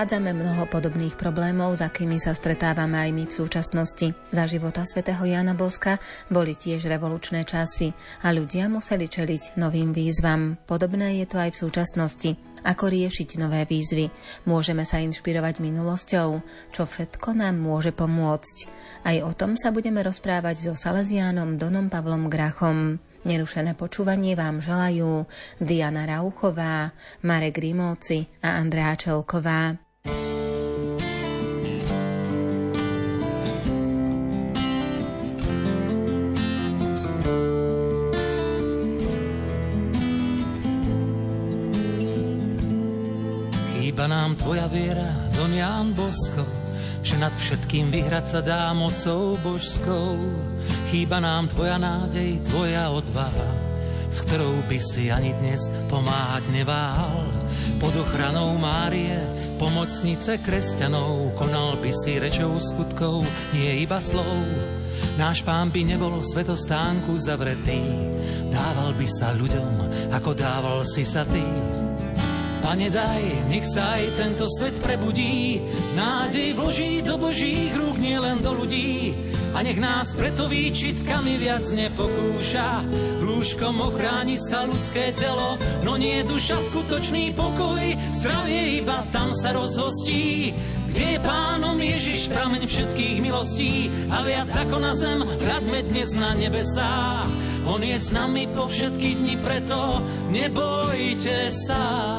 Nachádzame mnoho podobných problémov, s akými sa stretávame aj my v súčasnosti. Za života svätého Jana Boska boli tiež revolučné časy a ľudia museli čeliť novým výzvam. Podobné je to aj v súčasnosti. Ako riešiť nové výzvy? Môžeme sa inšpirovať minulosťou? Čo všetko nám môže pomôcť? Aj o tom sa budeme rozprávať so Salesiánom Donom Pavlom Grachom. Nerušené počúvanie vám želajú Diana Rauchová, Marek Rimóci a Andrea Čelková. Chýba nám tvoja viera, Don Ján Bosko, že nad všetkým vyhrať sa dá mocou božskou. Chýba nám tvoja nádej, tvoja odvaha, s ktorou by si ani dnes pomáhať neváhal. Pod ochranou Márie, pomocnice kresťanov, konal by si rečou skutkov, nie iba slov. Náš pán by nebol v svetostánku zavretý, dával by sa ľuďom, ako dával si sa ty. Pane daj, nech sa aj tento svet prebudí, nádej vloží do božích rúk, nie len do ľudí. A nech nás preto výčitkami viac nepokúša, rúškom ochráni sa ľudské telo, no nie duša skutočný pokoj, zdravie iba tam sa rozhostí. Kde je pánom Ježiš, prameň všetkých milostí a viac ako na zem, hľadme dnes na nebesá. On je s nami po všetky dni, preto nebojte sa.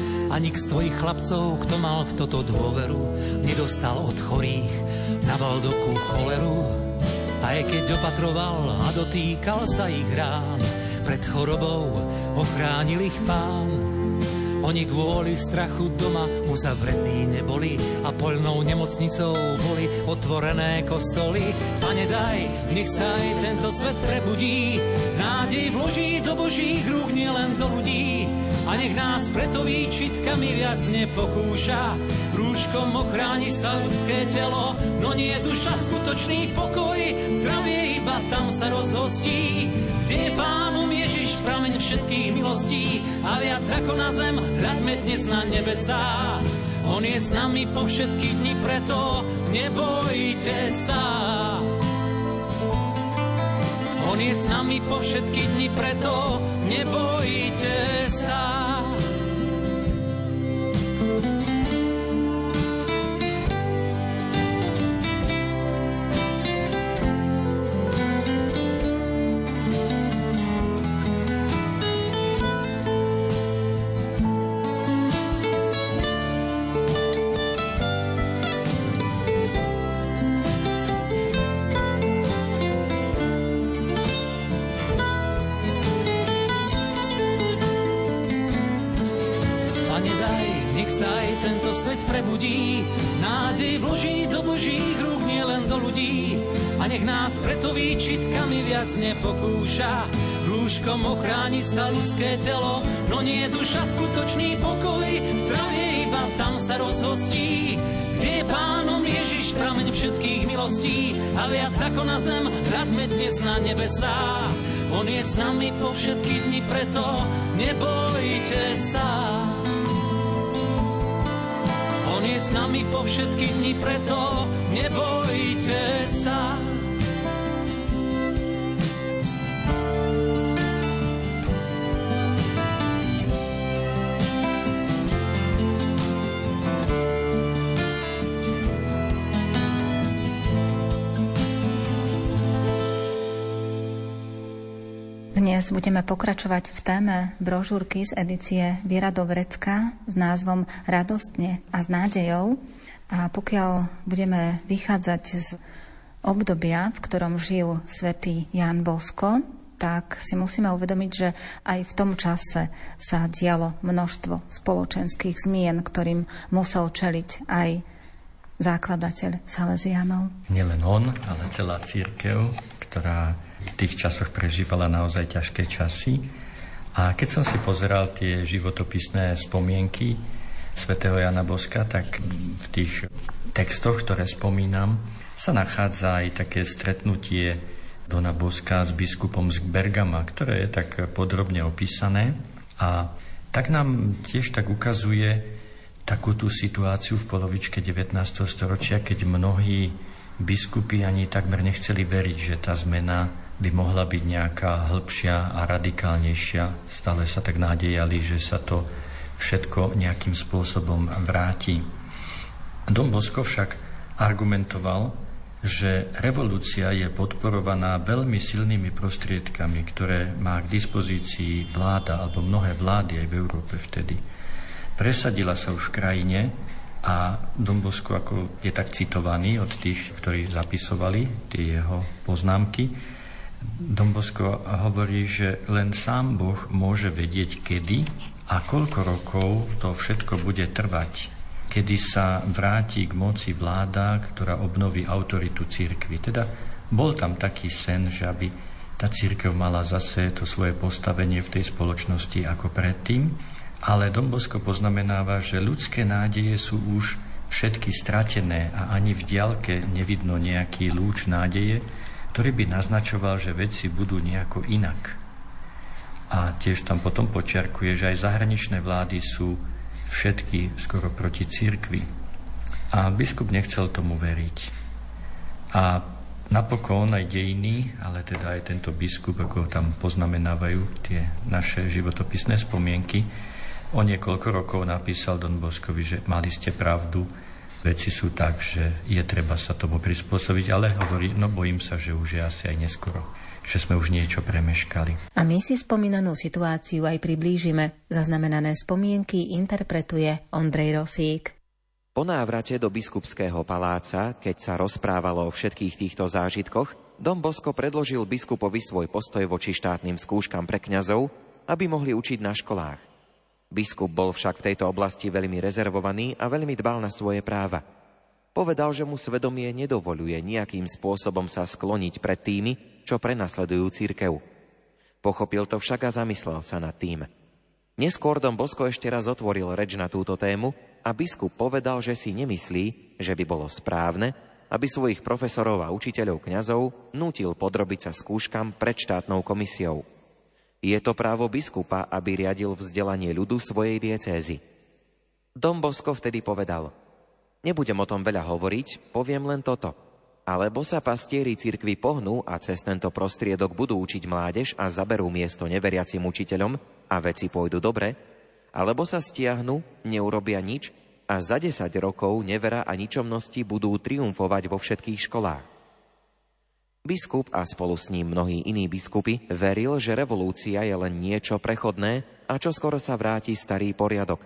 A nik z tvojich chlapcov, kto mal v toto dôveru, nedostal od chorých na valdoku choleru. Aj keď dopatroval a dotýkal sa ich rán, pred chorobou ochránil ich pán. Oni kvôli strachu doma uzavretí neboli a poľnou nemocnicou boli otvorené kostoly. Pane daj, nech sa aj tento svet prebudí, nádej vloží do božích rúk, nielen do ľudí. A nech nás preto výčitkami viac nepokúša, rúškom ochráni sa ľudské telo, no nie duša skutočný pokoj, zdravie iba tam sa rozhostí. Kde je pánom Ježiš prameň všetkých milostí a viac ako na zem hľadme dnes na nebesá. On je s nami po všetky dni, preto nebojte sa. S nami po všetky dni, preto nebojte sa. Sa ľudské telo, no nie je duša skutočný pokoj, zdravie iba tam sa rozhostí. Kde je pánom Ježiš, prameň všetkých milostí a viac ako na zem, hľadme dnes na nebesá. On je s nami po všetky dni, preto nebojte sa. On je s nami po všetky dni, preto nebojte sa. Dnes budeme pokračovať v téme brožúrky z edície Viera do Vrecka s názvom Radostne a s nádejou. A pokiaľ budeme vychádzať z obdobia, v ktorom žil svätý Jan Bosko, tak si musíme uvedomiť, že aj v tom čase sa dialo množstvo spoločenských zmien, ktorým musel čeliť aj základateľ Salesianov. Nielen on, ale celá církev, ktorá v tých časoch prežívala naozaj ťažké časy. A keď som si pozeral tie životopisné spomienky svätého Jana Boska, tak v tých textoch, ktoré spomínam, sa nachádza aj také stretnutie Dona Boska s biskupom z Bergama, ktoré je tak podrobne opísané. A tak nám tiež tak ukazuje takú tú situáciu v polovičke 19. storočia, keď mnohí biskupy ani takmer nechceli veriť, že tá zmena by mohla byť nejaká hĺbšia a radikálnejšia. Stále sa tak nádejali, že sa to všetko nejakým spôsobom vráti. Dom Bosko však argumentoval, že revolúcia je podporovaná veľmi silnými prostriedkami, ktoré má k dispozícii vláda alebo mnohé vlády aj v Európe vtedy. Presadila sa už v krajine a Dom Bosko ako je tak citovaný od tých, ktorí zapisovali tie jeho poznámky, Dombosko hovorí, že len sám Boh môže vedieť, kedy a koľko rokov to všetko bude trvať, kedy sa vráti k moci vláda, ktorá obnoví autoritu církvy. Teda bol tam taký sen, že aby tá církev mala zase to svoje postavenie v tej spoločnosti ako predtým, ale Dombosko poznamenáva, že ľudské nádeje sú už všetky stratené a ani v diálke nevidno nejaký lúč nádeje, ktorý by naznačoval, že veci budú nejako inak. A tiež tam potom počiarkuje, že aj zahraničné vlády sú všetky skoro proti církvi. A biskup nechcel tomu veriť. A napokon aj dejiny, ale teda aj tento biskup, ako tam poznamenávajú tie naše životopisné spomienky, o niekoľko rokov napísal Don Boskovi, že mali ste pravdu, veci sú tak, že je treba sa tomu prispôsobiť, ale hovorí, no bojím sa, že už je asi aj neskoro že sme už niečo premeškali. A my si spomínanú situáciu aj priblížime. Zaznamenané spomienky interpretuje Ondrej Rosík. Po návrate do biskupského paláca, keď sa rozprávalo o všetkých týchto zážitkoch, Dom Bosko predložil biskupovi svoj postoj voči štátnym skúškam pre kňazov, aby mohli učiť na školách. Biskup bol však v tejto oblasti veľmi rezervovaný a veľmi dbal na svoje práva. Povedal, že mu svedomie nedovoluje nejakým spôsobom sa skloniť pred tými, čo prenasledujú církev. Pochopil to však a zamyslel sa nad tým. Neskôr Dom Bosko ešte raz otvoril reč na túto tému a biskup povedal, že si nemyslí, že by bolo správne, aby svojich profesorov a učiteľov kňazov nútil podrobiť sa skúškam pred štátnou komisiou. Je to právo biskupa, aby riadil vzdelanie ľudu svojej diecézy. Dom Bosko vtedy povedal, nebudem o tom veľa hovoriť, poviem len toto. Alebo sa pastieri cirkvi pohnú a cez tento prostriedok budú učiť mládež a zaberú miesto neveriacim učiteľom a veci pôjdu dobre, alebo sa stiahnu, neurobia nič a za 10 rokov nevera a ničomnosti budú triumfovať vo všetkých školách. Biskup a spolu s ním mnohí iní biskupy veril, že revolúcia je len niečo prechodné a čo skoro sa vráti starý poriadok.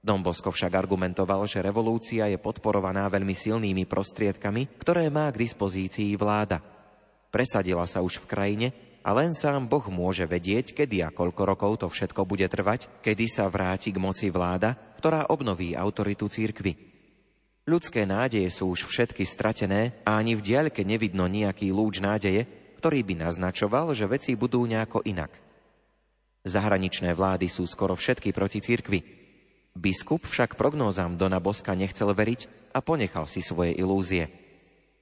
Dom Bosko však argumentoval, že revolúcia je podporovaná veľmi silnými prostriedkami, ktoré má k dispozícii vláda. Presadila sa už v krajine a len sám Boh môže vedieť, kedy a koľko rokov to všetko bude trvať, kedy sa vráti k moci vláda, ktorá obnoví autoritu církvy. Ľudské nádeje sú už všetky stratené a ani v diaľke nevidno nejaký lúč nádeje, ktorý by naznačoval, že veci budú nejako inak. Zahraničné vlády sú skoro všetky proti cirkvi. Biskup však prognózam Dona Boska nechcel veriť a ponechal si svoje ilúzie.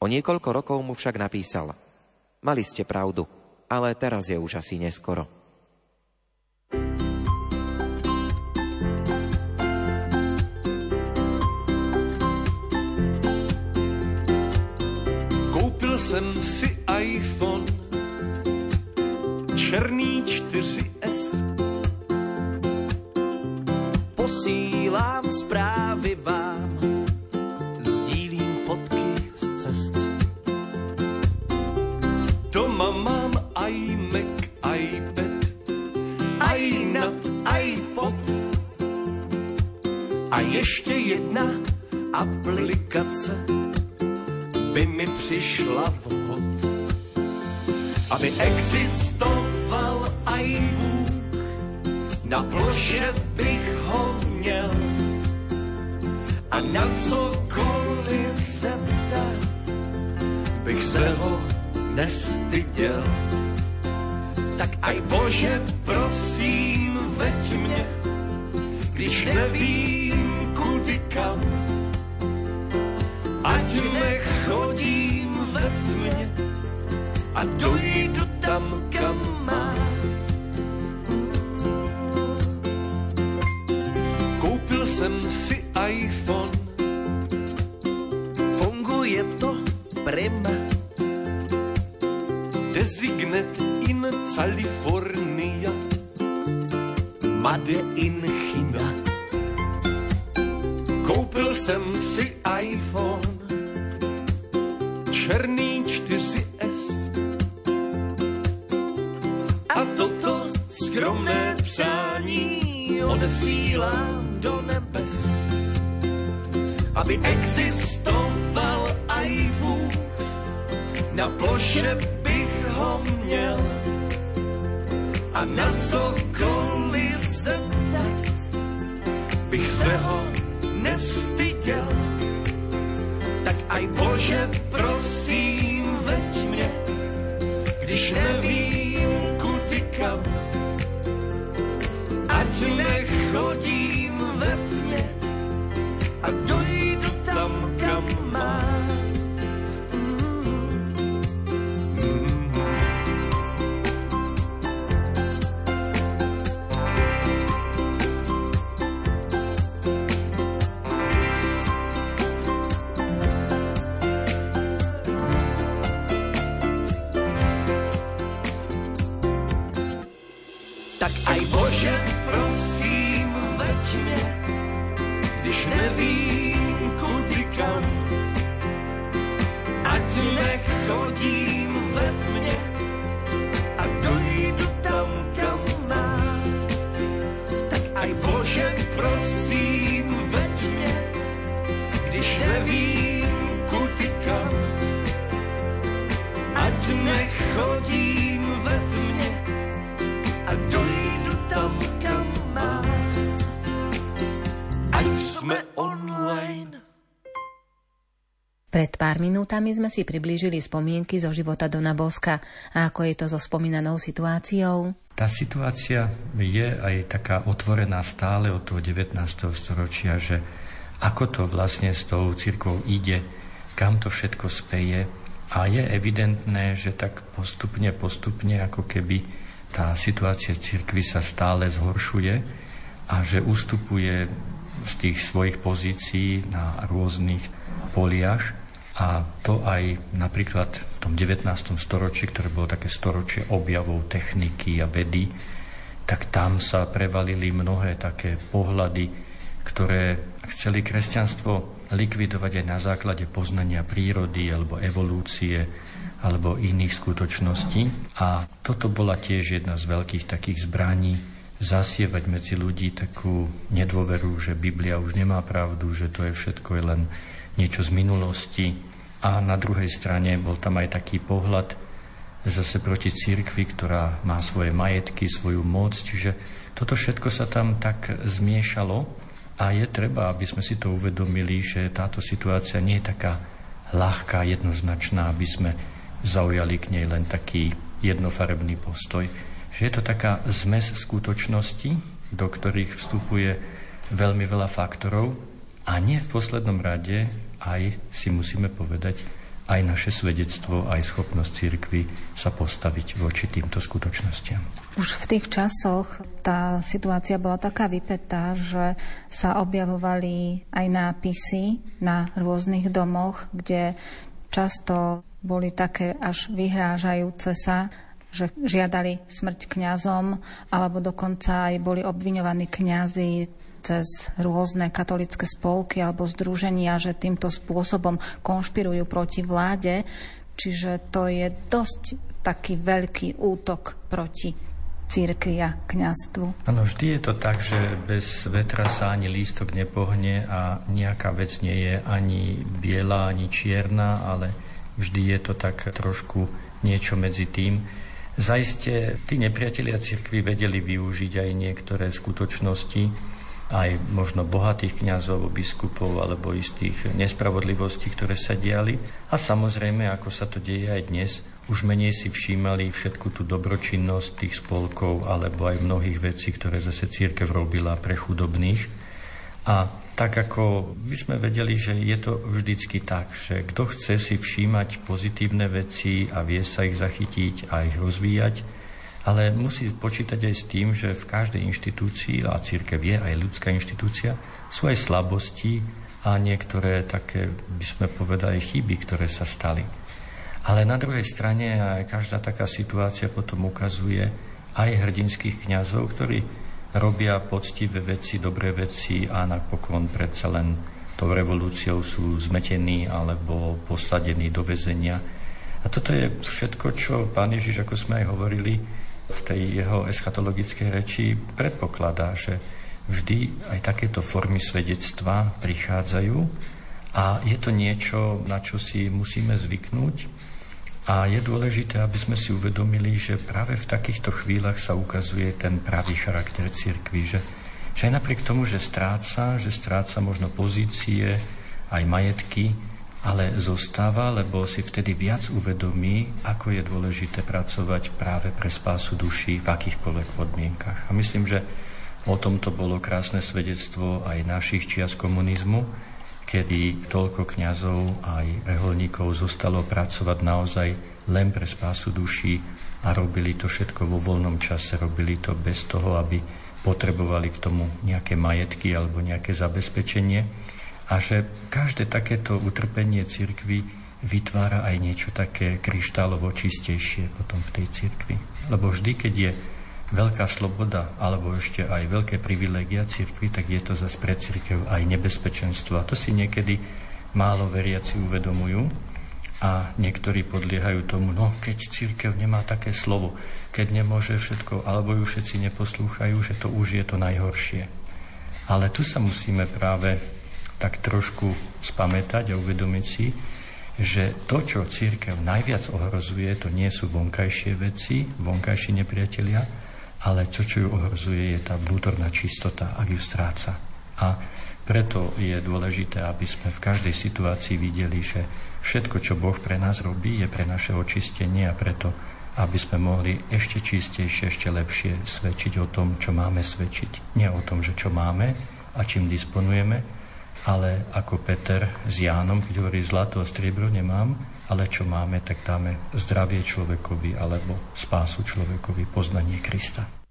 O niekoľko rokov mu však napísal Mali ste pravdu, ale teraz je už asi neskoro. Koupil jsem si iPhone. Černý 4S posílám zprávy vám, sdílím fotky z cest. Doma mám iMac, iPad, iNat, iPod. A ještě jedna aplikace by mi přišla vhod, aby existoval iBook na ploše bych ho měl a na cokoliv se ptát bych se ho nestyděl. Tak aj Bože, prosím, veď mě, když nevím kudy kam. Ať nechodím ve tmě a dojdu tam, kam mám. jsem si iPhone. Funguje to prima. Designet in California. Made in China. Koupil jsem si iPhone. Černý 4S. A toto skromné přání odesílám do nebes, aby existoval aj Bůh. Na ploše bych ho měl a na cokoliv minútami sme si priblížili spomienky zo života Dona Boska a ako je to so spomínanou situáciou. Tá situácia je aj taká otvorená stále od toho 19. storočia, že ako to vlastne s tou církvou ide, kam to všetko speje a je evidentné, že tak postupne, postupne ako keby tá situácia církvy sa stále zhoršuje a že ustupuje z tých svojich pozícií na rôznych poliach a to aj napríklad v tom 19. storočí, ktoré bolo také storočie objavov techniky a vedy, tak tam sa prevalili mnohé také pohľady, ktoré chceli kresťanstvo likvidovať aj na základe poznania prírody alebo evolúcie alebo iných skutočností. A toto bola tiež jedna z veľkých takých zbraní zasievať medzi ľudí takú nedôveru, že Biblia už nemá pravdu, že to je všetko len niečo z minulosti. A na druhej strane bol tam aj taký pohľad zase proti církvi, ktorá má svoje majetky, svoju moc. Čiže toto všetko sa tam tak zmiešalo a je treba, aby sme si to uvedomili, že táto situácia nie je taká ľahká, jednoznačná, aby sme zaujali k nej len taký jednofarebný postoj. Že je to taká zmes skutočnosti, do ktorých vstupuje veľmi veľa faktorov a nie v poslednom rade aj si musíme povedať, aj naše svedectvo, aj schopnosť cirkvy sa postaviť voči týmto skutočnostiam. Už v tých časoch tá situácia bola taká vypetá, že sa objavovali aj nápisy na rôznych domoch, kde často boli také až vyhrážajúce sa, že žiadali smrť kňazom, alebo dokonca aj boli obviňovaní kňazi cez rôzne katolické spolky alebo združenia, že týmto spôsobom konšpirujú proti vláde. Čiže to je dosť taký veľký útok proti církvi a kňastvu. Áno, vždy je to tak, že bez vetra sa ani lístok nepohne a nejaká vec nie je ani biela, ani čierna, ale vždy je to tak trošku niečo medzi tým. Zajiste tí nepriatelia cirkvi vedeli využiť aj niektoré skutočnosti, aj možno bohatých kňazov, biskupov alebo istých nespravodlivostí, ktoré sa diali. A samozrejme, ako sa to deje aj dnes, už menej si všímali všetku tú dobročinnosť tých spolkov alebo aj mnohých vecí, ktoré zase církev robila pre chudobných. A tak ako by sme vedeli, že je to vždycky tak, že kto chce si všímať pozitívne veci a vie sa ich zachytiť a ich rozvíjať, ale musí počítať aj s tým, že v každej inštitúcii, a církev je aj ľudská inštitúcia, sú aj slabosti a niektoré také, by sme povedali, chyby, ktoré sa stali. Ale na druhej strane aj každá taká situácia potom ukazuje aj hrdinských kňazov, ktorí robia poctivé veci, dobré veci a napokon predsa len tou revolúciou sú zmetení alebo posadení do väzenia. A toto je všetko, čo pán Ježiš, ako sme aj hovorili, v tej jeho eschatologickej reči predpokladá, že vždy aj takéto formy svedectva prichádzajú a je to niečo, na čo si musíme zvyknúť. A je dôležité, aby sme si uvedomili, že práve v takýchto chvíľach sa ukazuje ten pravý charakter cirkvi, že, že aj napriek tomu, že stráca, že stráca možno pozície, aj majetky, ale zostáva, lebo si vtedy viac uvedomí, ako je dôležité pracovať práve pre spásu duší v akýchkoľvek podmienkach. A myslím, že o tomto bolo krásne svedectvo aj našich čias komunizmu, kedy toľko kňazov aj reholníkov zostalo pracovať naozaj len pre spásu duší a robili to všetko vo voľnom čase, robili to bez toho, aby potrebovali k tomu nejaké majetky alebo nejaké zabezpečenie a že každé takéto utrpenie cirkvy vytvára aj niečo také kryštálovo čistejšie potom v tej cirkvi. Lebo vždy, keď je veľká sloboda alebo ešte aj veľké privilegia cirkvi, tak je to zase pre cirkev aj nebezpečenstvo. A to si niekedy málo veriaci uvedomujú a niektorí podliehajú tomu, no keď církev nemá také slovo, keď nemôže všetko, alebo ju všetci neposlúchajú, že to už je to najhoršie. Ale tu sa musíme práve tak trošku spamätať a uvedomiť si, že to, čo církev najviac ohrozuje, to nie sú vonkajšie veci, vonkajší nepriatelia, ale to, čo ju ohrozuje, je tá vnútorná čistota, ak ju stráca. A preto je dôležité, aby sme v každej situácii videli, že všetko, čo Boh pre nás robí, je pre naše očistenie a preto, aby sme mohli ešte čistejšie, ešte lepšie svedčiť o tom, čo máme svedčiť. Nie o tom, že čo máme a čím disponujeme, ale ako Peter s Jánom, keď hovorí zlato a striebro nemám, ale čo máme, tak dáme zdravie človekovi alebo spásu človekovi, poznanie Krista.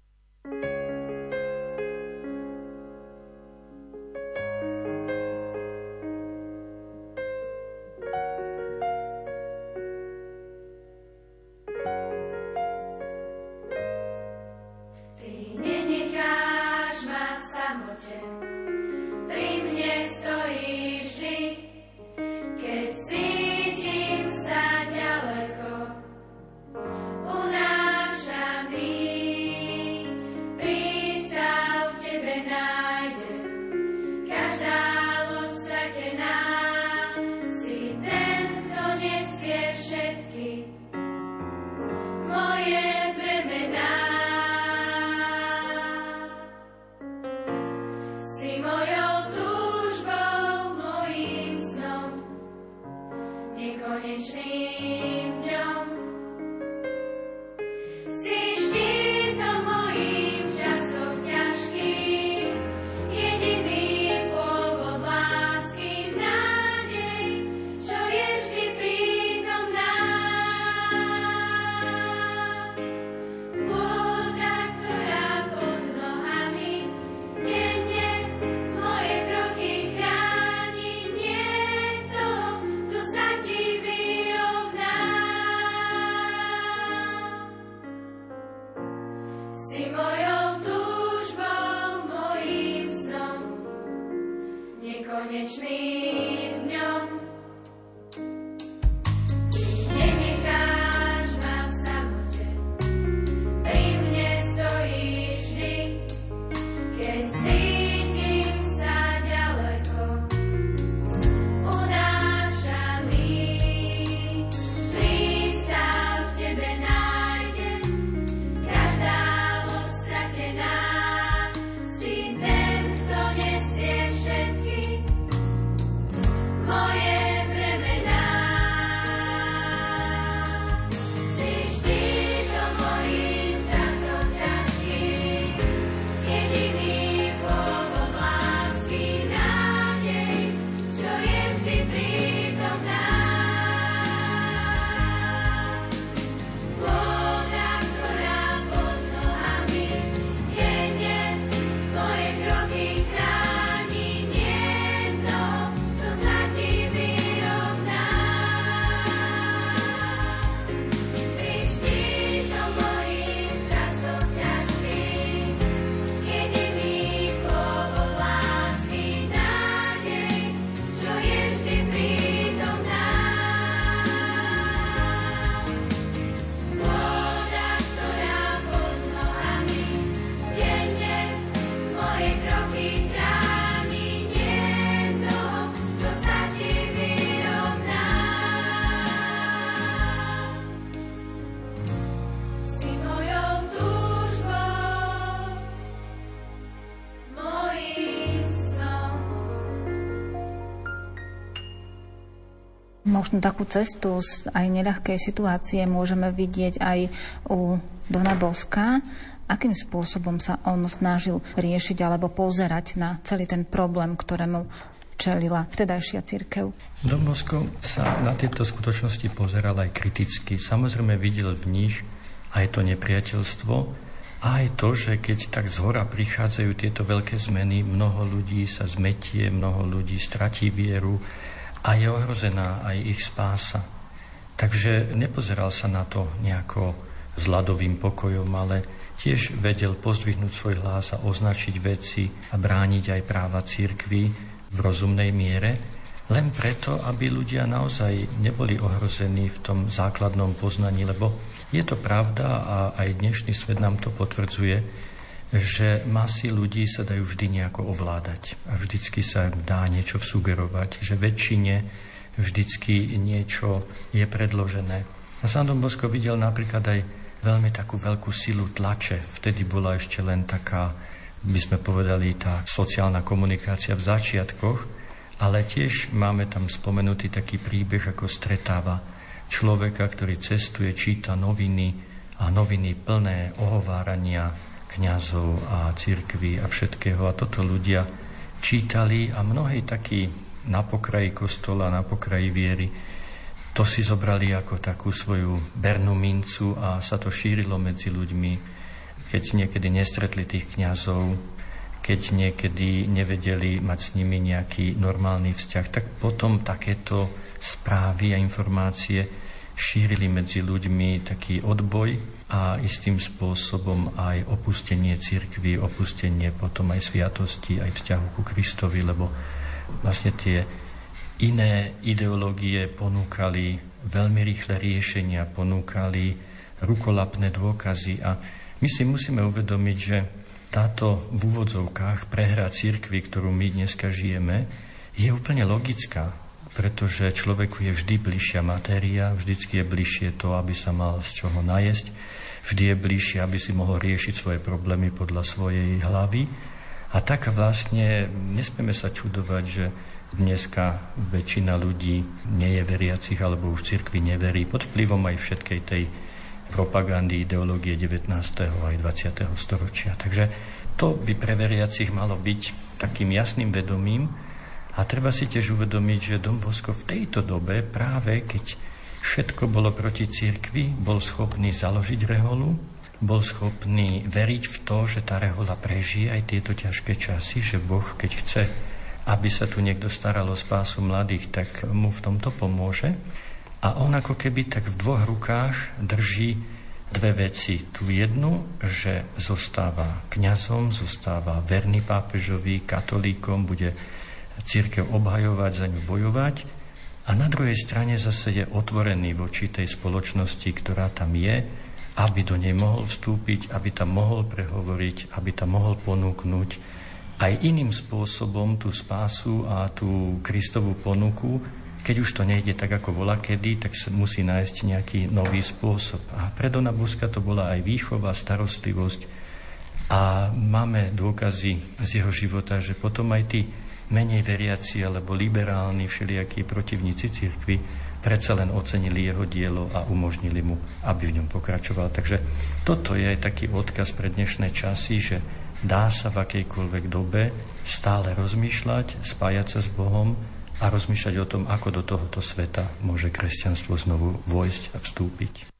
Možno takú cestu z aj neľahkej situácie môžeme vidieť aj u Dona Boska. Akým spôsobom sa on snažil riešiť alebo pozerať na celý ten problém, ktorému čelila vtedajšia církev? Don Bosko sa na tieto skutočnosti pozeral aj kriticky. Samozrejme videl v nich aj to nepriateľstvo, aj to, že keď tak z hora prichádzajú tieto veľké zmeny, mnoho ľudí sa zmetie, mnoho ľudí stratí vieru, a je ohrozená aj ich spása. Takže nepozeral sa na to nejako s ľadovým pokojom, ale tiež vedel pozdvihnúť svoj hlas a označiť veci a brániť aj práva církvy v rozumnej miere, len preto, aby ľudia naozaj neboli ohrození v tom základnom poznaní, lebo je to pravda a aj dnešný svet nám to potvrdzuje, že masy ľudí sa dajú vždy nejako ovládať a vždycky sa dá niečo vsugerovať, že väčšine vždycky niečo je predložené. A Sandom Bosko videl napríklad aj veľmi takú veľkú silu tlače. Vtedy bola ešte len taká, by sme povedali, tá sociálna komunikácia v začiatkoch, ale tiež máme tam spomenutý taký príbeh, ako stretáva človeka, ktorý cestuje, číta noviny a noviny plné ohovárania kňazov a církvy a všetkého. A toto ľudia čítali a mnohí takí na pokraji kostola, na pokraji viery, to si zobrali ako takú svoju bernú mincu a sa to šírilo medzi ľuďmi, keď niekedy nestretli tých kňazov, keď niekedy nevedeli mať s nimi nejaký normálny vzťah, tak potom takéto správy a informácie šírili medzi ľuďmi taký odboj a istým spôsobom aj opustenie cirkvy, opustenie potom aj sviatosti, aj vzťahu ku Kristovi, lebo vlastne tie iné ideológie ponúkali veľmi rýchle riešenia, ponúkali rukolapné dôkazy a my si musíme uvedomiť, že táto v úvodzovkách prehra církvy, ktorú my dneska žijeme, je úplne logická, pretože človeku je vždy bližšia matéria, vždycky je bližšie to, aby sa mal z čoho najesť, vždy je bližšie, aby si mohol riešiť svoje problémy podľa svojej hlavy. A tak vlastne nesmieme sa čudovať, že dneska väčšina ľudí nie je veriacich alebo už cirkvi neverí pod vplyvom aj všetkej tej propagandy, ideológie 19. aj 20. storočia. Takže to by pre veriacich malo byť takým jasným vedomím a treba si tiež uvedomiť, že Dom v tejto dobe práve keď všetko bolo proti cirkvi, bol schopný založiť reholu, bol schopný veriť v to, že tá rehola prežije aj tieto ťažké časy, že Boh, keď chce, aby sa tu niekto staral o spásu mladých, tak mu v tomto pomôže. A on ako keby tak v dvoch rukách drží dve veci. Tu jednu, že zostáva kňazom, zostáva verný pápežovi, katolíkom, bude církev obhajovať, za ňu bojovať a na druhej strane zase je otvorený voči tej spoločnosti, ktorá tam je, aby do nej mohol vstúpiť, aby tam mohol prehovoriť, aby tam mohol ponúknuť aj iným spôsobom tú spásu a tú Kristovú ponuku, keď už to nejde tak ako vola kedy, tak sa musí nájsť nejaký nový spôsob. A pre Dona Buska to bola aj výchova, starostlivosť. A máme dôkazy z jeho života, že potom aj tí menej veriaci alebo liberálni všelijakí protivníci cirkvy predsa len ocenili jeho dielo a umožnili mu, aby v ňom pokračoval. Takže toto je aj taký odkaz pre dnešné časy, že dá sa v akejkoľvek dobe stále rozmýšľať, spájať sa s Bohom a rozmýšľať o tom, ako do tohoto sveta môže kresťanstvo znovu vojsť a vstúpiť.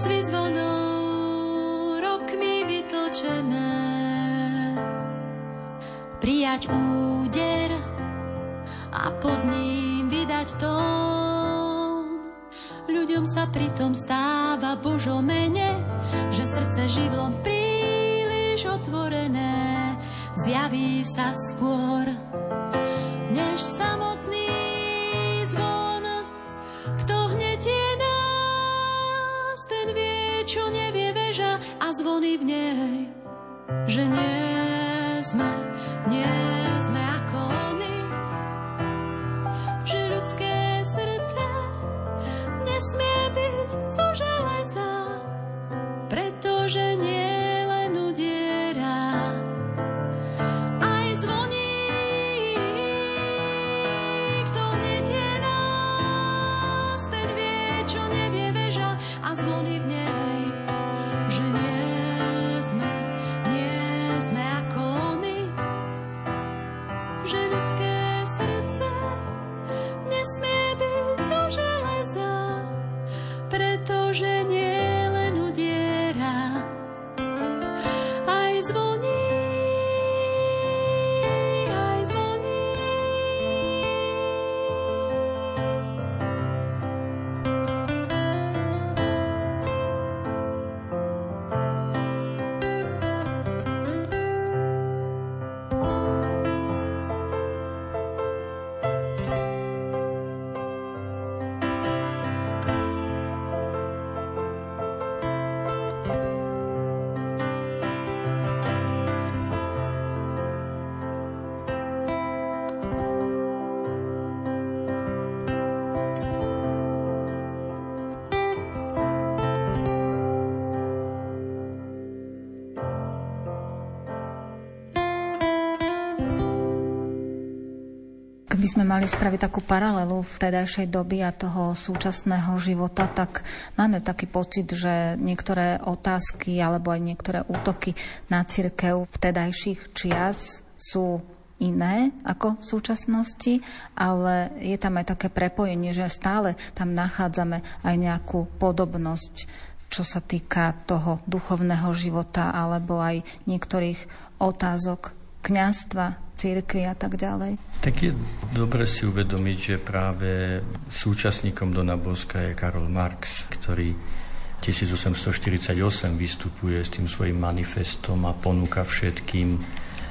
Jazvy zvonou rokmi vytlčené. Prijať úder a pod ním vydať tón. Ľuďom sa pritom stáva Božo mene Že srdce živlom príliš otvorené Zjaví sa skôr že sme mali spraviť takú paralelu v tedajšej doby a toho súčasného života, tak máme taký pocit, že niektoré otázky alebo aj niektoré útoky na církev v tedajších čias sú iné ako v súčasnosti, ale je tam aj také prepojenie, že stále tam nachádzame aj nejakú podobnosť, čo sa týka toho duchovného života alebo aj niektorých otázok kňastva, církvy a tak ďalej. Tak je dobre si uvedomiť, že práve súčasníkom Dona Boska je Karol Marx, ktorý 1848 vystupuje s tým svojim manifestom a ponúka všetkým,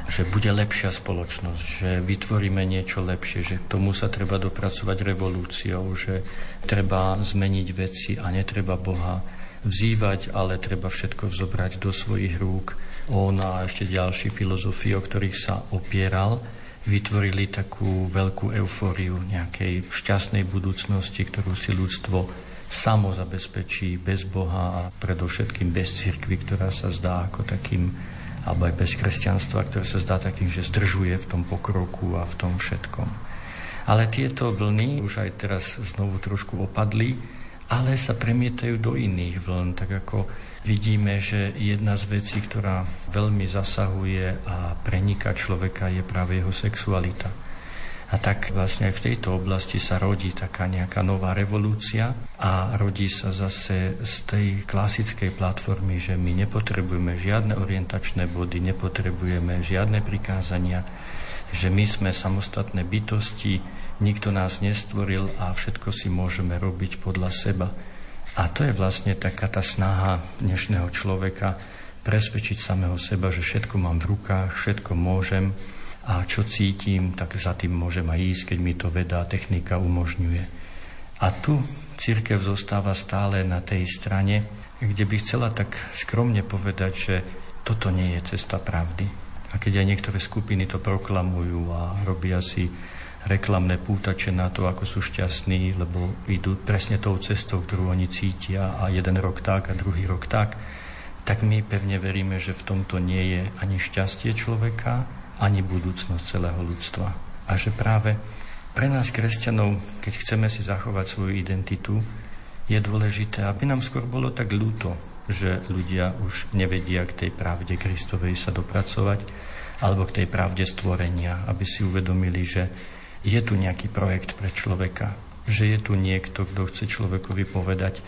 že bude lepšia spoločnosť, že vytvoríme niečo lepšie, že k tomu sa treba dopracovať revolúciou, že treba zmeniť veci a netreba Boha vzývať, ale treba všetko vzobrať do svojich rúk on a ešte ďalší filozofi, o ktorých sa opieral, vytvorili takú veľkú eufóriu nejakej šťastnej budúcnosti, ktorú si ľudstvo samo zabezpečí bez Boha a predovšetkým bez cirkvy, ktorá sa zdá ako takým, alebo aj bez kresťanstva, ktoré sa zdá takým, že zdržuje v tom pokroku a v tom všetkom. Ale tieto vlny už aj teraz znovu trošku opadli, ale sa premietajú do iných vln, tak ako vidíme, že jedna z vecí, ktorá veľmi zasahuje a preniká človeka, je práve jeho sexualita. A tak vlastne aj v tejto oblasti sa rodí taká nejaká nová revolúcia a rodí sa zase z tej klasickej platformy, že my nepotrebujeme žiadne orientačné body, nepotrebujeme žiadne prikázania, že my sme samostatné bytosti, nikto nás nestvoril a všetko si môžeme robiť podľa seba. A to je vlastne taká tá snaha dnešného človeka presvedčiť samého seba, že všetko mám v rukách, všetko môžem, a čo cítim, tak za tým môžem aj ísť, keď mi to veda a technika umožňuje. A tu církev zostáva stále na tej strane, kde by chcela tak skromne povedať, že toto nie je cesta pravdy. A keď aj niektoré skupiny to proklamujú a robia si reklamné pútače na to, ako sú šťastní, lebo idú presne tou cestou, ktorú oni cítia a jeden rok tak a druhý rok tak, tak my pevne veríme, že v tomto nie je ani šťastie človeka, ani budúcnosť celého ľudstva. A že práve pre nás, kresťanov, keď chceme si zachovať svoju identitu, je dôležité, aby nám skôr bolo tak ľúto, že ľudia už nevedia k tej pravde Kristovej sa dopracovať, alebo k tej pravde stvorenia, aby si uvedomili, že je tu nejaký projekt pre človeka, že je tu niekto, kto chce človekovi povedať,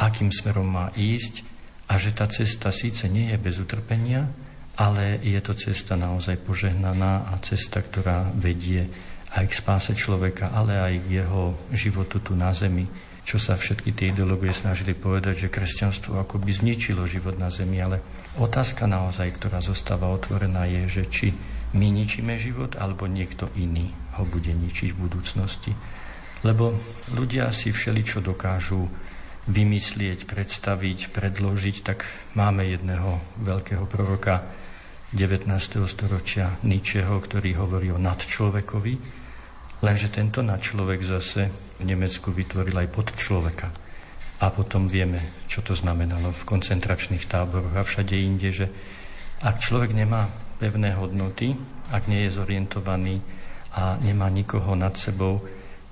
akým smerom má ísť a že tá cesta síce nie je bez utrpenia, ale je to cesta naozaj požehnaná a cesta, ktorá vedie aj k spáse človeka, ale aj k jeho životu tu na zemi, čo sa všetky tie ideológie snažili povedať, že kresťanstvo akoby zničilo život na zemi, ale otázka naozaj, ktorá zostáva otvorená je, že či my ničíme život, alebo niekto iný ho bude ničiť v budúcnosti. Lebo ľudia si všeličo dokážu vymyslieť, predstaviť, predložiť, tak máme jedného veľkého proroka, 19. storočia Nietzscheho, ktorý hovorí o nadčlovekovi, lenže tento nadčlovek zase v Nemecku vytvoril aj podčloveka. A potom vieme, čo to znamenalo v koncentračných táboroch a všade inde, že ak človek nemá pevné hodnoty, ak nie je zorientovaný a nemá nikoho nad sebou,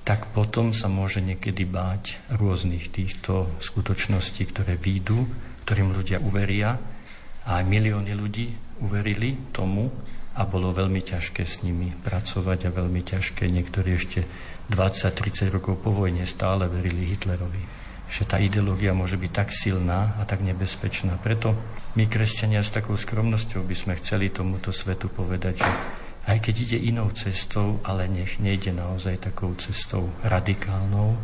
tak potom sa môže niekedy báť rôznych týchto skutočností, ktoré výjdu, ktorým ľudia uveria a aj milióny ľudí uverili tomu a bolo veľmi ťažké s nimi pracovať a veľmi ťažké. Niektorí ešte 20-30 rokov po vojne stále verili Hitlerovi. Že tá ideológia môže byť tak silná a tak nebezpečná. Preto my, kresťania, s takou skromnosťou by sme chceli tomuto svetu povedať, že aj keď ide inou cestou, ale nech nejde naozaj takou cestou radikálnou,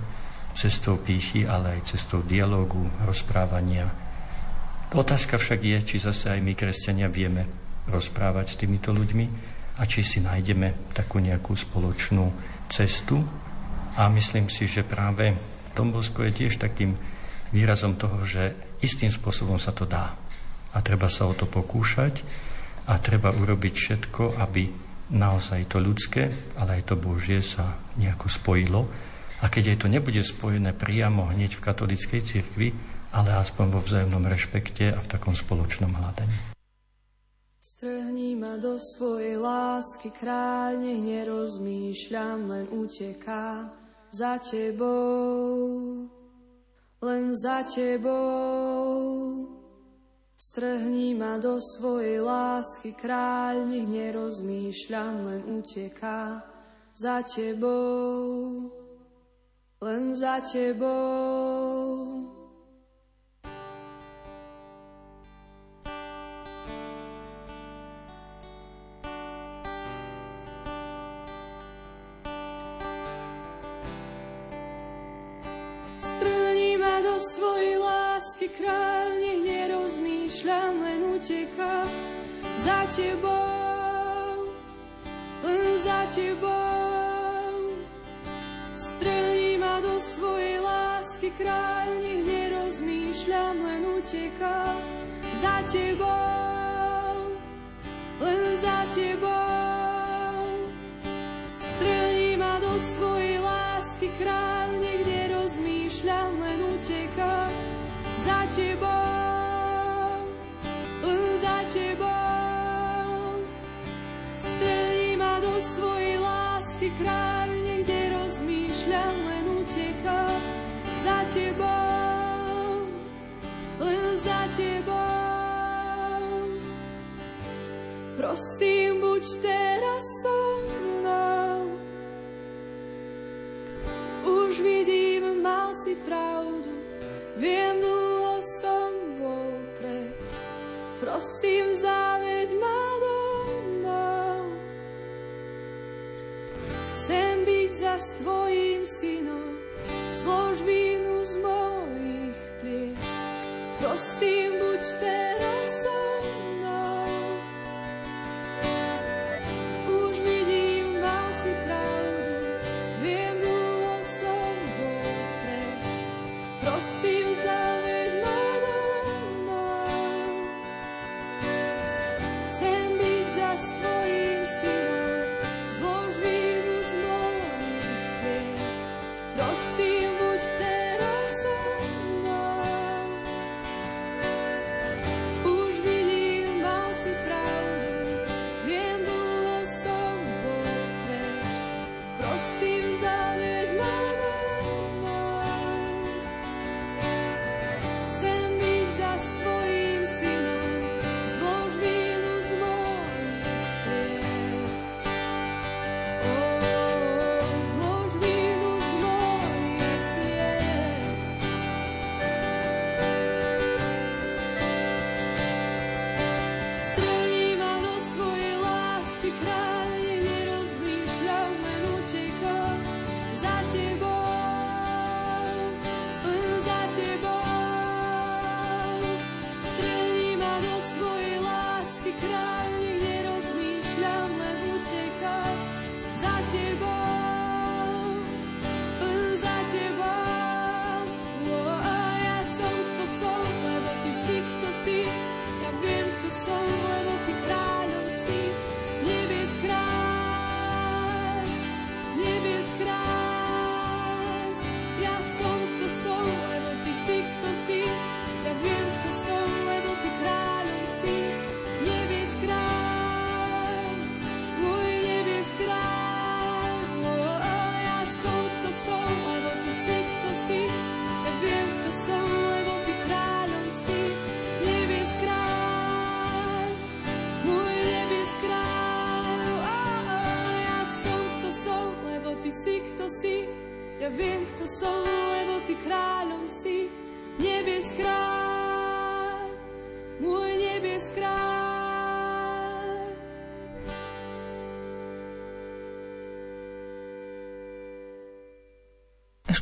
cestou pýchy, ale aj cestou dialogu, rozprávania, Otázka však je, či zase aj my, kresťania, vieme rozprávať s týmito ľuďmi a či si nájdeme takú nejakú spoločnú cestu. A myslím si, že práve Tombosko je tiež takým výrazom toho, že istým spôsobom sa to dá. A treba sa o to pokúšať a treba urobiť všetko, aby naozaj to ľudské, ale aj to Božie sa nejako spojilo. A keď aj to nebude spojené priamo hneď v katolíckej cirkvi, ale aspoň vo vzájomnom rešpekte a v takom spoločnom hľadaní. Strhni ma do svojej lásky, kráľ, nech nerozmýšľam, len uteká za tebou, len za tebou. Strhni ma do svojej lásky, kráľ, nech nerozmýšľam, len uteká za tebou, len za tebou. Uteká za tebou, len za tebou. Strhni ma do svojej lásky kráľ, nech nerozmýšľam, len uteká za tebou, len za tebou. Strhni ma do svojej lásky kráľ, nech nerozmýšľam, len uteká za tebou, svojej lásky kráľ, nech nerozmýšľam, len uteká za tebou, len za tebou. Prosím, buď teraz so mnou. Už vidím, mal si pravdu, viem, dlho som bol pre. Prosím, zaveď ma byť za tvojim synom, zlož vínu z mojich pliec. Prosím, buď teraz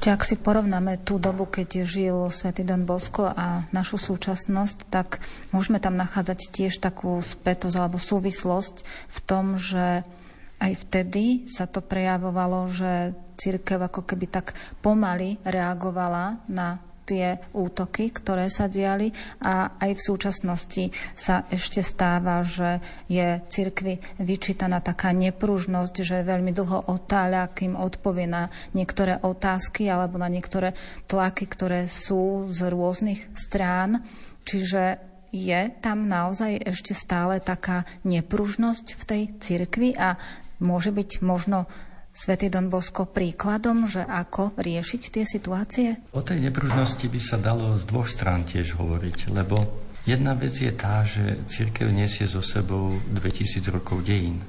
Ešte ak si porovnáme tú dobu, keď žil svätý Don Bosco a našu súčasnosť, tak môžeme tam nachádzať tiež takú spätosť alebo súvislosť v tom, že aj vtedy sa to prejavovalo, že církev ako keby tak pomaly reagovala na tie útoky, ktoré sa diali a aj v súčasnosti sa ešte stáva, že je cirkvi vyčítaná taká nepružnosť, že veľmi dlho otáľa, kým odpovie na niektoré otázky alebo na niektoré tlaky, ktoré sú z rôznych strán. Čiže je tam naozaj ešte stále taká nepružnosť v tej cirkvi a môže byť možno Svetý Don Bosko príkladom, že ako riešiť tie situácie? O tej nepružnosti by sa dalo z dvoch strán tiež hovoriť, lebo jedna vec je tá, že církev nesie so sebou 2000 rokov dejín.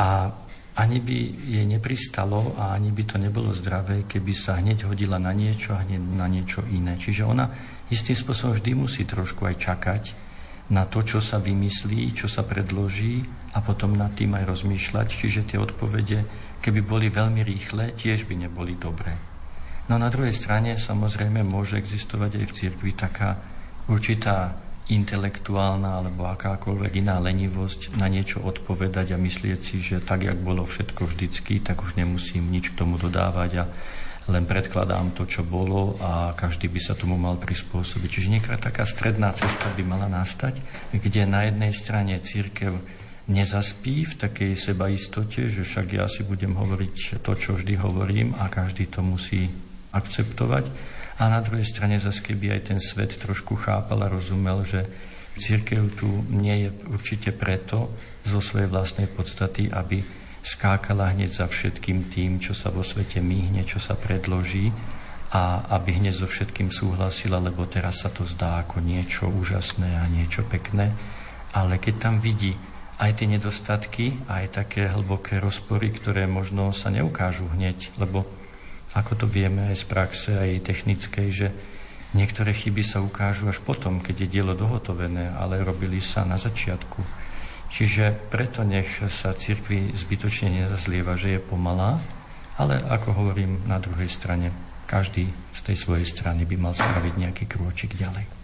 A ani by jej nepristalo a ani by to nebolo zdravé, keby sa hneď hodila na niečo a hneď na niečo iné. Čiže ona istým spôsobom vždy musí trošku aj čakať na to, čo sa vymyslí, čo sa predloží a potom nad tým aj rozmýšľať. Čiže tie odpovede keby boli veľmi rýchle, tiež by neboli dobré. No na druhej strane samozrejme môže existovať aj v cirkvi taká určitá intelektuálna alebo akákoľvek iná lenivosť na niečo odpovedať a myslieť si, že tak, jak bolo všetko vždycky, tak už nemusím nič k tomu dodávať a len predkladám to, čo bolo a každý by sa tomu mal prispôsobiť. Čiže nejaká taká stredná cesta by mala nastať, kde na jednej strane církev nezaspí v takej sebaistote, že však ja si budem hovoriť to, čo vždy hovorím a každý to musí akceptovať. A na druhej strane zase, keby aj ten svet trošku chápal a rozumel, že církev tu nie je určite preto zo svojej vlastnej podstaty, aby skákala hneď za všetkým tým, čo sa vo svete myhne, čo sa predloží, a aby hneď so všetkým súhlasila, lebo teraz sa to zdá ako niečo úžasné a niečo pekné. Ale keď tam vidí aj tie nedostatky, aj také hlboké rozpory, ktoré možno sa neukážu hneď, lebo ako to vieme aj z praxe, aj technickej, že niektoré chyby sa ukážu až potom, keď je dielo dohotovené, ale robili sa na začiatku. Čiže preto nech sa cirkvi zbytočne nezazlieva, že je pomalá, ale ako hovorím na druhej strane, každý z tej svojej strany by mal spraviť nejaký krôčik ďalej.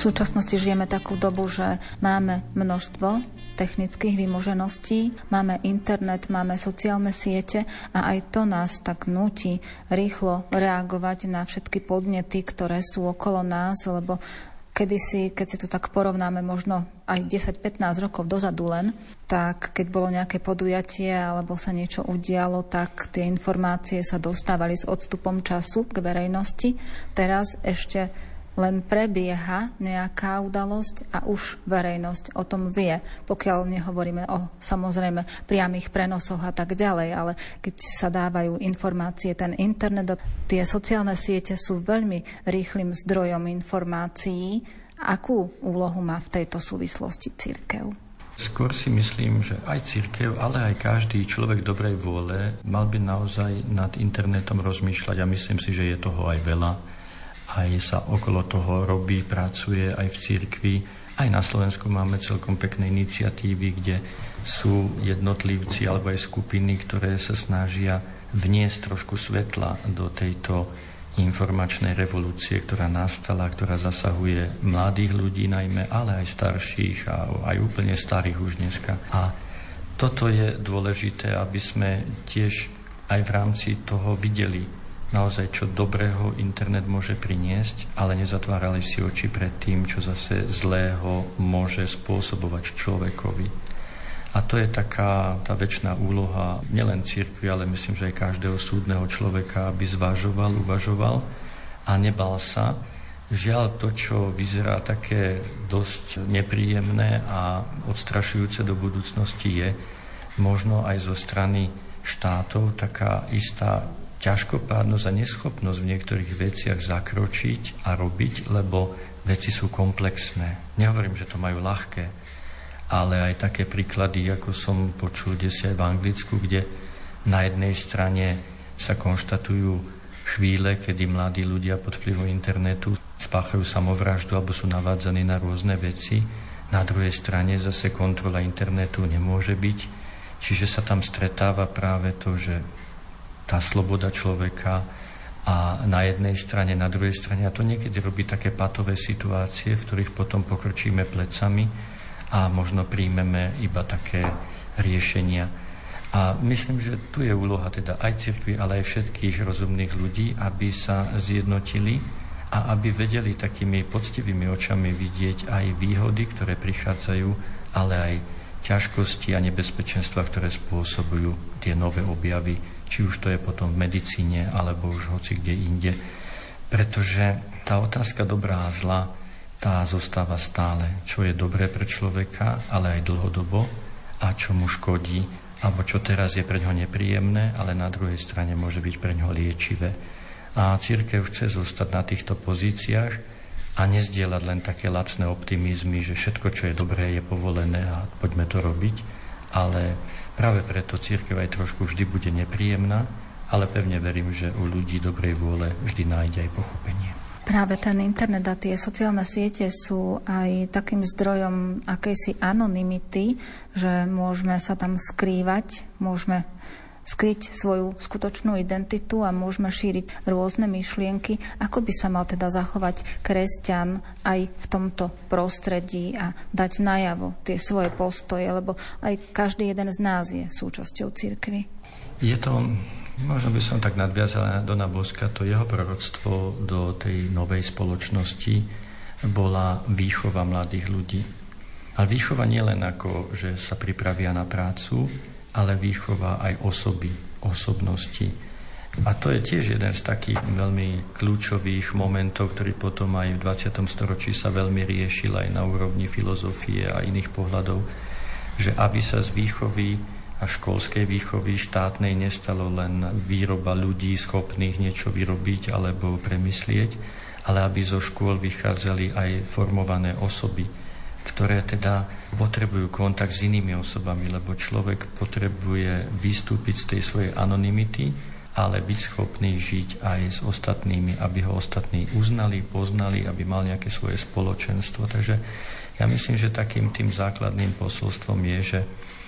V súčasnosti žijeme takú dobu, že máme množstvo technických vymožeností, máme internet, máme sociálne siete a aj to nás tak nutí rýchlo reagovať na všetky podnety, ktoré sú okolo nás, lebo kedysi, keď si to tak porovnáme možno aj 10-15 rokov dozadu len, tak keď bolo nejaké podujatie alebo sa niečo udialo, tak tie informácie sa dostávali s odstupom času k verejnosti. Teraz ešte len prebieha nejaká udalosť a už verejnosť o tom vie, pokiaľ nehovoríme o samozrejme priamých prenosoch a tak ďalej, ale keď sa dávajú informácie, ten internet a tie sociálne siete sú veľmi rýchlým zdrojom informácií. Akú úlohu má v tejto súvislosti církev? Skôr si myslím, že aj církev, ale aj každý človek dobrej vôle mal by naozaj nad internetom rozmýšľať a myslím si, že je toho aj veľa aj sa okolo toho robí, pracuje aj v cirkvi. Aj na Slovensku máme celkom pekné iniciatívy, kde sú jednotlivci alebo aj skupiny, ktoré sa snažia vniesť trošku svetla do tejto informačnej revolúcie, ktorá nastala, ktorá zasahuje mladých ľudí najmä, ale aj starších a aj úplne starých už dneska. A toto je dôležité, aby sme tiež aj v rámci toho videli naozaj, čo dobrého internet môže priniesť, ale nezatvárali si oči pred tým, čo zase zlého môže spôsobovať človekovi. A to je taká tá väčšiná úloha nielen církvy, ale myslím, že aj každého súdneho človeka, aby zvažoval, uvažoval a nebal sa. Žiaľ, to, čo vyzerá také dosť nepríjemné a odstrašujúce do budúcnosti je možno aj zo strany štátov taká istá ťažkopádnosť a neschopnosť v niektorých veciach zakročiť a robiť, lebo veci sú komplexné. Nehovorím, že to majú ľahké, ale aj také príklady, ako som počul desi aj v Anglicku, kde na jednej strane sa konštatujú chvíle, kedy mladí ľudia pod vplyvom internetu spáchajú samovraždu alebo sú navádzaní na rôzne veci. Na druhej strane zase kontrola internetu nemôže byť. Čiže sa tam stretáva práve to, že tá sloboda človeka a na jednej strane, na druhej strane. A to niekedy robí také patové situácie, v ktorých potom pokrčíme plecami a možno príjmeme iba také riešenia. A myslím, že tu je úloha teda aj cirkvi, ale aj všetkých rozumných ľudí, aby sa zjednotili a aby vedeli takými poctivými očami vidieť aj výhody, ktoré prichádzajú, ale aj ťažkosti a nebezpečenstva, ktoré spôsobujú tie nové objavy či už to je potom v medicíne, alebo už hoci kde inde. Pretože tá otázka dobrá a zla, tá zostáva stále. Čo je dobré pre človeka, ale aj dlhodobo a čo mu škodí, alebo čo teraz je pre ňo nepríjemné, ale na druhej strane môže byť pre ňo liečivé. A církev chce zostať na týchto pozíciách a nezdieľať len také lacné optimizmy, že všetko, čo je dobré, je povolené a poďme to robiť, ale Práve preto církev aj trošku vždy bude nepríjemná, ale pevne verím, že u ľudí dobrej vôle vždy nájde aj pochopenie. Práve ten internet a tie sociálne siete sú aj takým zdrojom akejsi anonymity, že môžeme sa tam skrývať, môžeme skryť svoju skutočnú identitu a môžeme šíriť rôzne myšlienky. Ako by sa mal teda zachovať kresťan aj v tomto prostredí a dať najavo tie svoje postoje, lebo aj každý jeden z nás je súčasťou cirkvy. Je to, možno by som tak nadviazal na Dona Boska, to jeho proroctvo do tej novej spoločnosti bola výchova mladých ľudí. Ale výchova nielen ako, že sa pripravia na prácu, ale výchova aj osoby, osobnosti. A to je tiež jeden z takých veľmi kľúčových momentov, ktorý potom aj v 20. storočí sa veľmi riešil aj na úrovni filozofie a iných pohľadov, že aby sa z výchovy a školskej výchovy štátnej nestalo len výroba ľudí schopných niečo vyrobiť alebo premyslieť, ale aby zo škôl vychádzali aj formované osoby, ktoré teda potrebujú kontakt s inými osobami, lebo človek potrebuje vystúpiť z tej svojej anonymity, ale byť schopný žiť aj s ostatnými, aby ho ostatní uznali, poznali, aby mal nejaké svoje spoločenstvo. Takže ja myslím, že takým tým základným posolstvom je, že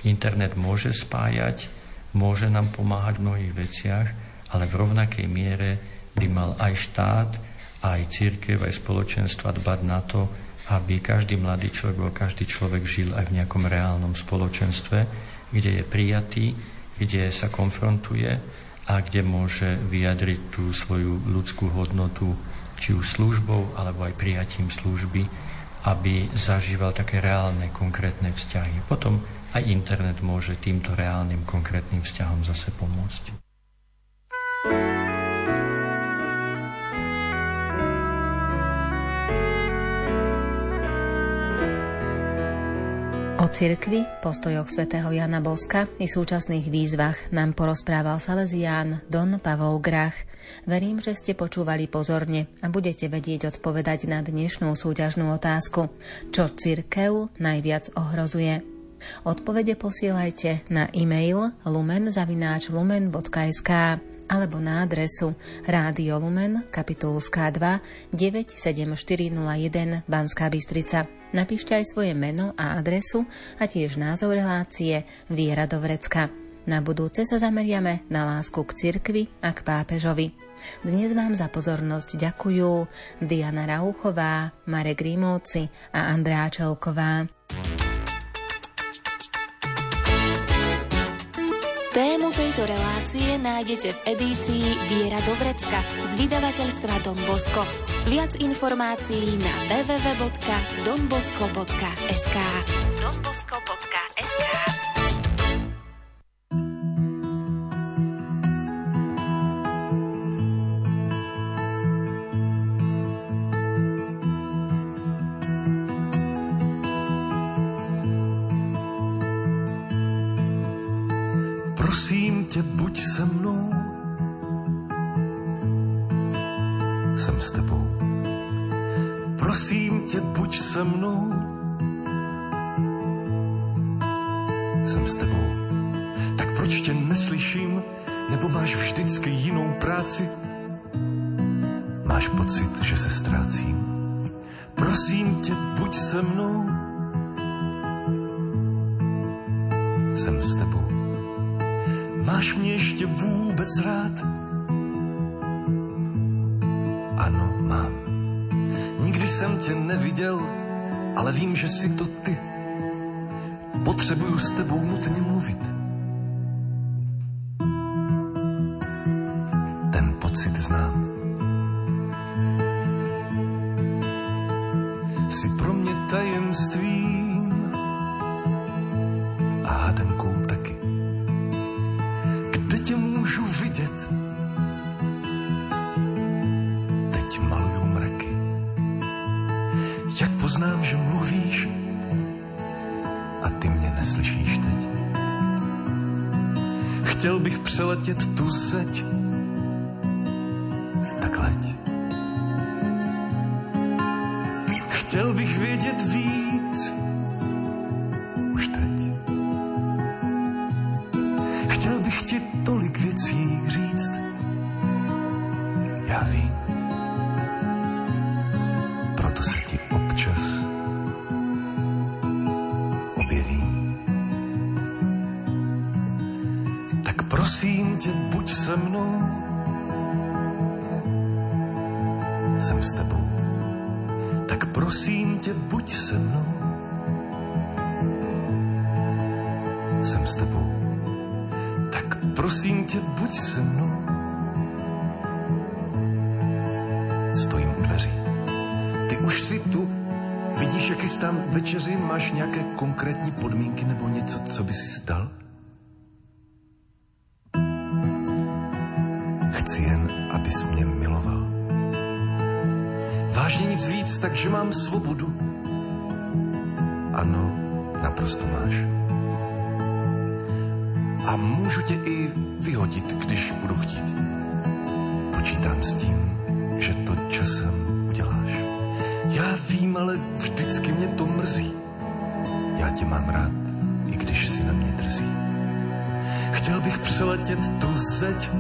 internet môže spájať, môže nám pomáhať v mnohých veciach, ale v rovnakej miere by mal aj štát, aj církev, aj spoločenstva dbať na to, aby každý mladý človek alebo každý človek žil aj v nejakom reálnom spoločenstve, kde je prijatý, kde sa konfrontuje a kde môže vyjadriť tú svoju ľudskú hodnotu, či už službou, alebo aj prijatím služby, aby zažíval také reálne, konkrétne vzťahy. Potom aj internet môže týmto reálnym, konkrétnym vzťahom zase pomôcť. O cirkvi, postojoch svätého Jana Boska i súčasných výzvach nám porozprával Salesián Don Pavol Grach. Verím, že ste počúvali pozorne a budete vedieť odpovedať na dnešnú súťažnú otázku. Čo cirkev najviac ohrozuje? Odpovede posielajte na e-mail lumen.lumen.sk alebo na adresu Rádio Lumen, kapitulská 2, 97401 Banská Bystrica. Napíšte aj svoje meno a adresu a tiež názov relácie Viera do vrecka. Na budúce sa zameriame na lásku k cirkvi a k pápežovi. Dnes vám za pozornosť ďakujú Diana Rauchová, Marek Rímovci a Andrá Čelková. Tému tejto relácie nájdete v edícii Viera Dobrecka z vydavateľstva Don Bosco. Viac informácií na www.donbosco.sk donbosco.sk Prosím tě, buď se mnou. Jsem s tebou. Prosím tě, buď se mnou. Jsem s tebou. Tak proč tě neslyším? Nebo máš vždycky jinou práci? Máš pocit, že se ztrácím? Prosím tě, buď se mnou. Jsem s tebou. Máš mě ještě vůbec rád? Ano, mám. Nikdy jsem tě neviděl, ale vím, že jsi to ty. Potřebuju s tebou nutně mluvit. Prosím tě, buď se mnou. Jsem s tebou. Tak prosím tě, buď se mnou. Jsem s tebou. Tak prosím tě, buď se mnou. Stojím u dveří. Ty už si tu. Vidíš, jak chystám večeři? Máš nějaké konkrétní podmínky nebo něco, co by si stal? Takže mám svobodu. Ano, naprosto máš. A můžu tě i vyhodit, když budu chtít. Počítám s tím, že to časem uděláš. Já vím, ale vždycky mě to mrzí. Já tě mám rád, i když si na mě drzí. Chtěl bych přeletět tu zeď,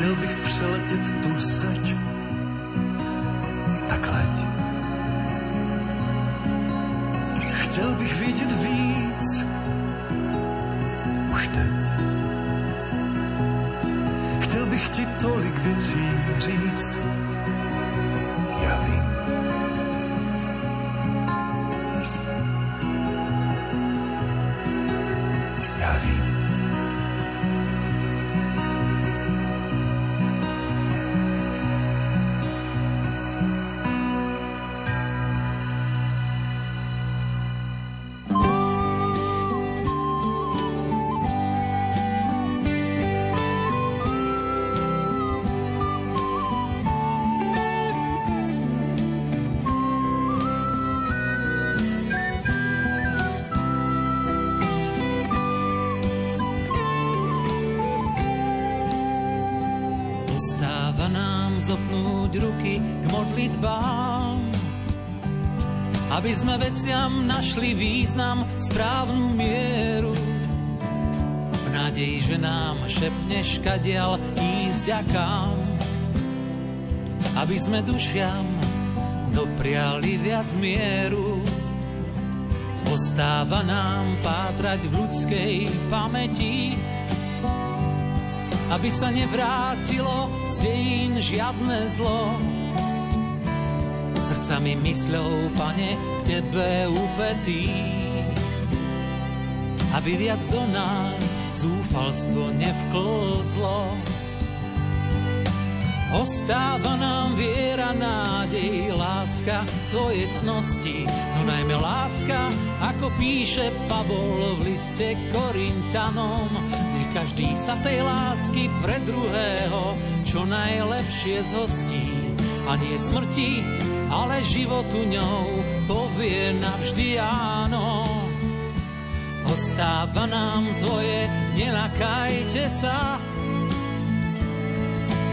Chtěl bych přeletět tu zeď, tak leď. Chtěl bych vědět víc, už teď. Chtěl bych ti tolik věcí říct, veciam našli význam, správnu mieru. V nádeji, že nám šepneš kadial ísť a kam, aby sme dušiam dopriali viac mieru. Ostáva nám pátrať v ľudskej pamäti, aby sa nevrátilo z dejín žiadne zlo. Srdcami mysľou, pane, k tebe upetý, aby viac do nás zúfalstvo nevklzlo. Ostáva nám viera, nádej, láska, tvoje cnosti, no najmä láska, ako píše Pavol v liste Korintianom. Nech každý sa tej lásky pre druhého čo najlepšie zhostí. A nie smrti, ale životu ňou povie navždy áno. Ostáva nám tvoje, nelakajte sa,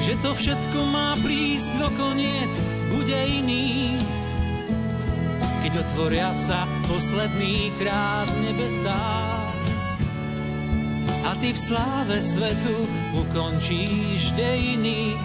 že to všetko má prísť do koniec, bude iný. Keď otvoria sa posledný krát nebesá a ty v sláve svetu ukončíš dejiny.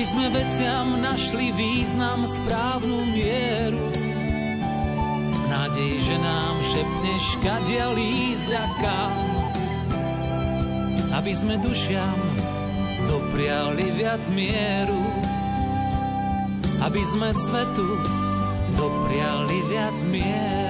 Aby sme veciam našli význam, správnu mieru. Nádej, že nám šepneš, kadia ísť. Aby sme dušiam dopriali viac mieru. Aby sme svetu dopriali viac mieru.